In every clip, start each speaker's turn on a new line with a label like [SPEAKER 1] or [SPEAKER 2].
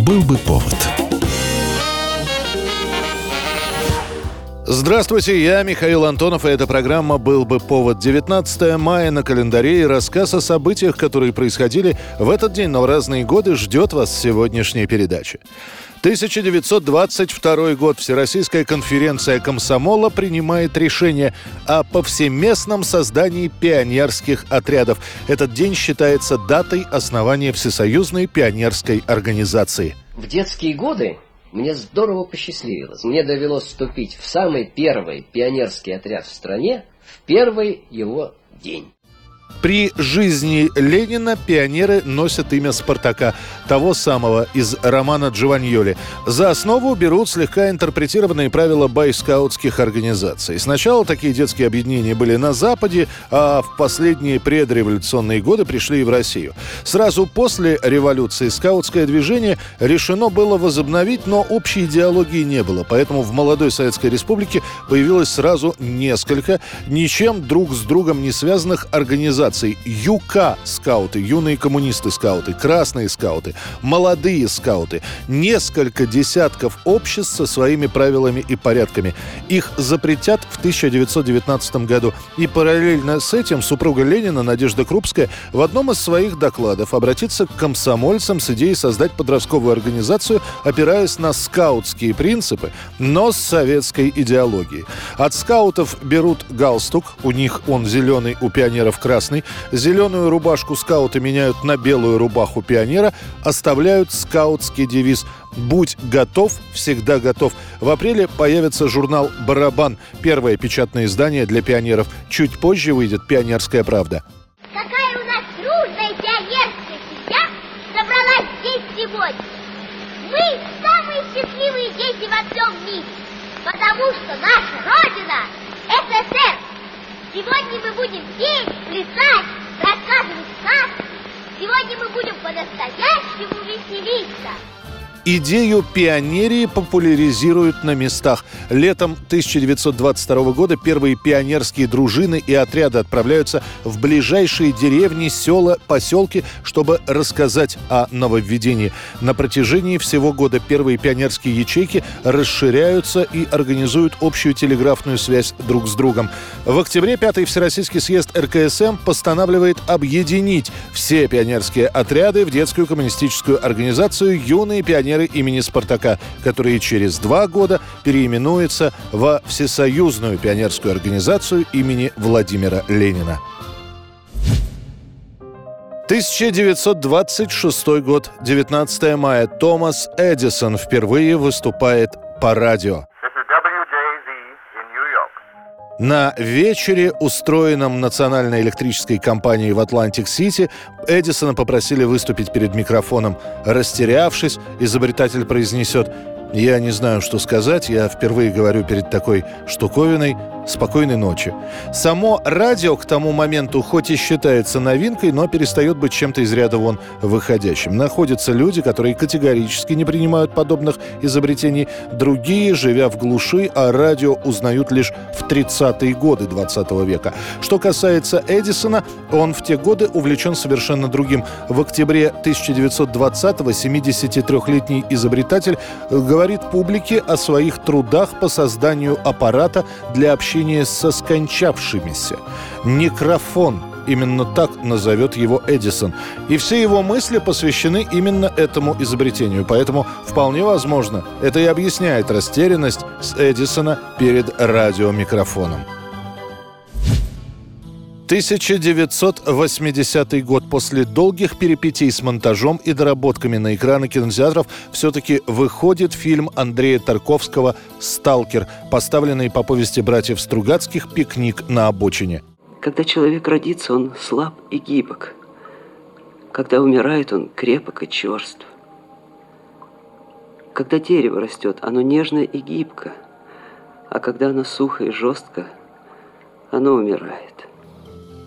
[SPEAKER 1] Был бы повод.
[SPEAKER 2] Здравствуйте, я Михаил Антонов, и эта программа «Был бы повод» 19 мая на календаре и рассказ о событиях, которые происходили в этот день, но в разные годы, ждет вас сегодняшняя передача. 1922 год. Всероссийская конференция комсомола принимает решение о повсеместном создании пионерских отрядов. Этот день считается датой основания Всесоюзной пионерской организации.
[SPEAKER 3] В детские годы мне здорово посчастливилось. Мне довелось вступить в самый первый пионерский отряд в стране в первый его день.
[SPEAKER 2] При жизни Ленина пионеры носят имя Спартака, того самого из романа Джованьоли. За основу берут слегка интерпретированные правила байскаутских организаций. Сначала такие детские объединения были на Западе, а в последние предреволюционные годы пришли и в Россию. Сразу после революции скаутское движение решено было возобновить, но общей идеологии не было. Поэтому в молодой Советской Республике появилось сразу несколько ничем друг с другом не связанных организаций организаций ЮК скауты, юные коммунисты скауты, красные скауты, молодые скауты, несколько десятков обществ со своими правилами и порядками. Их запретят в 1919 году. И параллельно с этим супруга Ленина Надежда Крупская в одном из своих докладов обратится к комсомольцам с идеей создать подростковую организацию, опираясь на скаутские принципы, но с советской идеологией. От скаутов берут галстук, у них он зеленый, у пионеров красный, Зеленую рубашку скауты меняют на белую рубаху пионера, оставляют скаутский девиз «Будь готов, всегда готов». В апреле появится журнал «Барабан», первое печатное издание для пионеров. Чуть позже выйдет «Пионерская правда».
[SPEAKER 4] Сегодня мы будем петь, плясать, рассказывать сказки. Сегодня мы будем по-настоящему веселиться.
[SPEAKER 2] Идею пионерии популяризируют на местах. Летом 1922 года первые пионерские дружины и отряды отправляются в ближайшие деревни, села, поселки, чтобы рассказать о нововведении. На протяжении всего года первые пионерские ячейки расширяются и организуют общую телеграфную связь друг с другом. В октябре Пятый Всероссийский съезд РКСМ постанавливает объединить все пионерские отряды в детскую коммунистическую организацию «Юные пионеры пионеры имени Спартака, которые через два года переименуются во Всесоюзную пионерскую организацию имени Владимира Ленина. 1926 год, 19 мая. Томас Эдисон впервые выступает по радио. На вечере, устроенном национальной электрической компанией в Атлантик-Сити, Эдисона попросили выступить перед микрофоном. Растерявшись, изобретатель произнесет «Я не знаю, что сказать, я впервые говорю перед такой штуковиной, спокойной ночи. Само радио к тому моменту хоть и считается новинкой, но перестает быть чем-то из ряда вон выходящим. Находятся люди, которые категорически не принимают подобных изобретений. Другие, живя в глуши, о радио узнают лишь в 30-е годы 20 века. Что касается Эдисона, он в те годы увлечен совершенно другим. В октябре 1920-го 73-летний изобретатель говорит публике о своих трудах по созданию аппарата для общения общение со скончавшимися. Некрофон Именно так назовет его Эдисон. И все его мысли посвящены именно этому изобретению. Поэтому вполне возможно, это и объясняет растерянность с Эдисона перед радиомикрофоном. 1980 год. После долгих перипетий с монтажом и доработками на экраны кинотеатров все-таки выходит фильм Андрея Тарковского «Сталкер», поставленный по повести братьев Стругацких «Пикник на обочине».
[SPEAKER 5] Когда человек родится, он слаб и гибок. Когда умирает, он крепок и черств. Когда дерево растет, оно нежно и гибко. А когда оно сухо и жестко, оно умирает.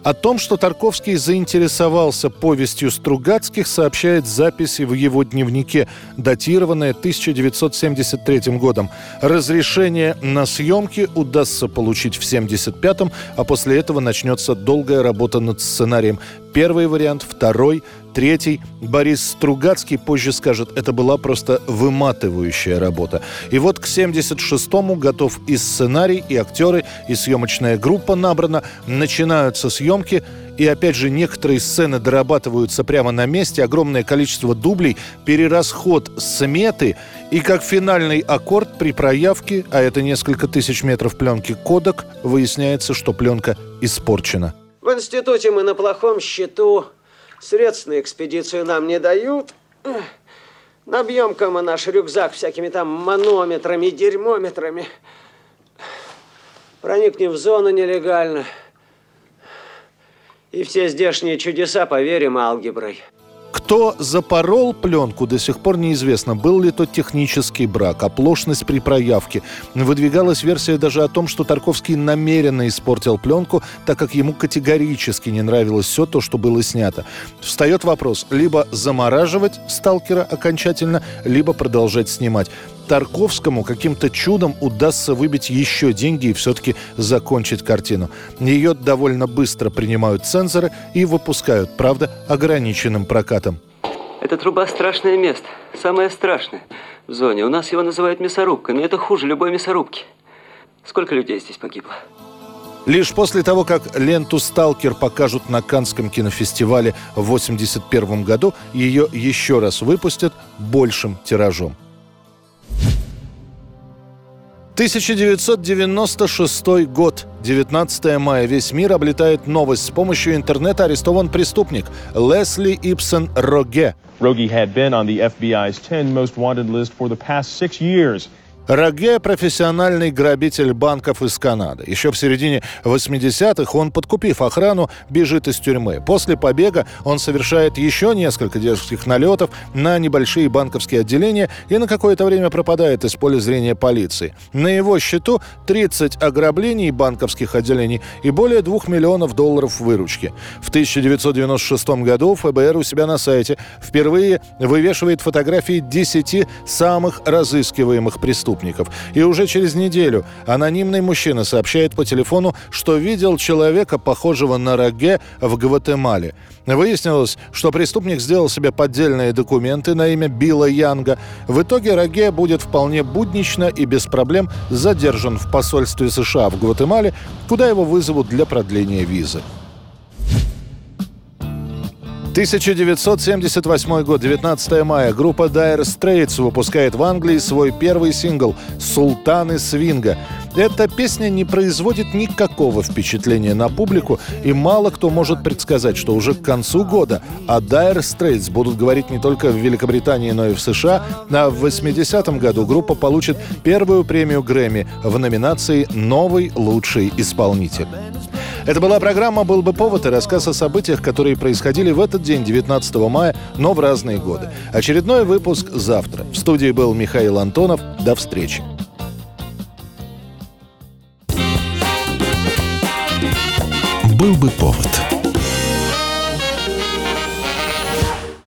[SPEAKER 2] О том, что Тарковский заинтересовался повестью Стругацких, сообщает запись в его дневнике, датированная 1973 годом. Разрешение на съемки удастся получить в 1975-м, а после этого начнется долгая работа над сценарием. Первый вариант, второй, третий. Борис Стругацкий позже скажет, это была просто выматывающая работа. И вот к 76-му готов и сценарий, и актеры, и съемочная группа набрана. Начинаются съемки – и опять же, некоторые сцены дорабатываются прямо на месте, огромное количество дублей, перерасход сметы и как финальный аккорд при проявке, а это несколько тысяч метров пленки кодек, выясняется, что пленка испорчена.
[SPEAKER 1] В институте мы на плохом счету. Средств на экспедицию нам не дают. Набьем-ка мы наш рюкзак всякими там манометрами, дерьмометрами. Проникнем в зону нелегально – и все здешние чудеса поверим алгеброй.
[SPEAKER 2] Кто запорол пленку, до сих пор неизвестно. Был ли то технический брак, оплошность при проявке. Выдвигалась версия даже о том, что Тарковский намеренно испортил пленку, так как ему категорически не нравилось все то, что было снято. Встает вопрос, либо замораживать сталкера окончательно, либо продолжать снимать. Тарковскому каким-то чудом удастся выбить еще деньги и все-таки закончить картину. Ее довольно быстро принимают цензоры и выпускают, правда, ограниченным прокатом.
[SPEAKER 5] Эта труба страшное место, самое страшное в зоне. У нас его называют мясорубкой, но это хуже любой мясорубки. Сколько людей здесь погибло?
[SPEAKER 2] Лишь после того, как ленту «Сталкер» покажут на Канском кинофестивале в 1981 году, ее еще раз выпустят большим тиражом. 1996 год. 19 мая. Весь мир облетает новость. С помощью интернета арестован преступник Лесли Ипсон Роге. Rogi had been on the FBI's 10 most wanted list for the past six years – Раге – профессиональный грабитель банков из Канады. Еще в середине 80-х он, подкупив охрану, бежит из тюрьмы. После побега он совершает еще несколько дерзких налетов на небольшие банковские отделения и на какое-то время пропадает из поля зрения полиции. На его счету 30 ограблений банковских отделений и более 2 миллионов долларов выручки. В 1996 году ФБР у себя на сайте впервые вывешивает фотографии 10 самых разыскиваемых преступников преступников. И уже через неделю анонимный мужчина сообщает по телефону, что видел человека, похожего на Роге, в Гватемале. Выяснилось, что преступник сделал себе поддельные документы на имя Билла Янга. В итоге Роге будет вполне буднично и без проблем задержан в посольстве США в Гватемале, куда его вызовут для продления визы. 1978 год, 19 мая. Группа Dire Straits выпускает в Англии свой первый сингл «Султаны свинга». Эта песня не производит никакого впечатления на публику, и мало кто может предсказать, что уже к концу года о Dire Straits будут говорить не только в Великобритании, но и в США, а в 80-м году группа получит первую премию Грэмми в номинации «Новый лучший исполнитель». Это была программа «Был бы повод» и рассказ о событиях, которые происходили в этот день, 19 мая, но в разные годы. Очередной выпуск завтра. В студии был Михаил Антонов. До встречи.
[SPEAKER 6] «Был бы повод»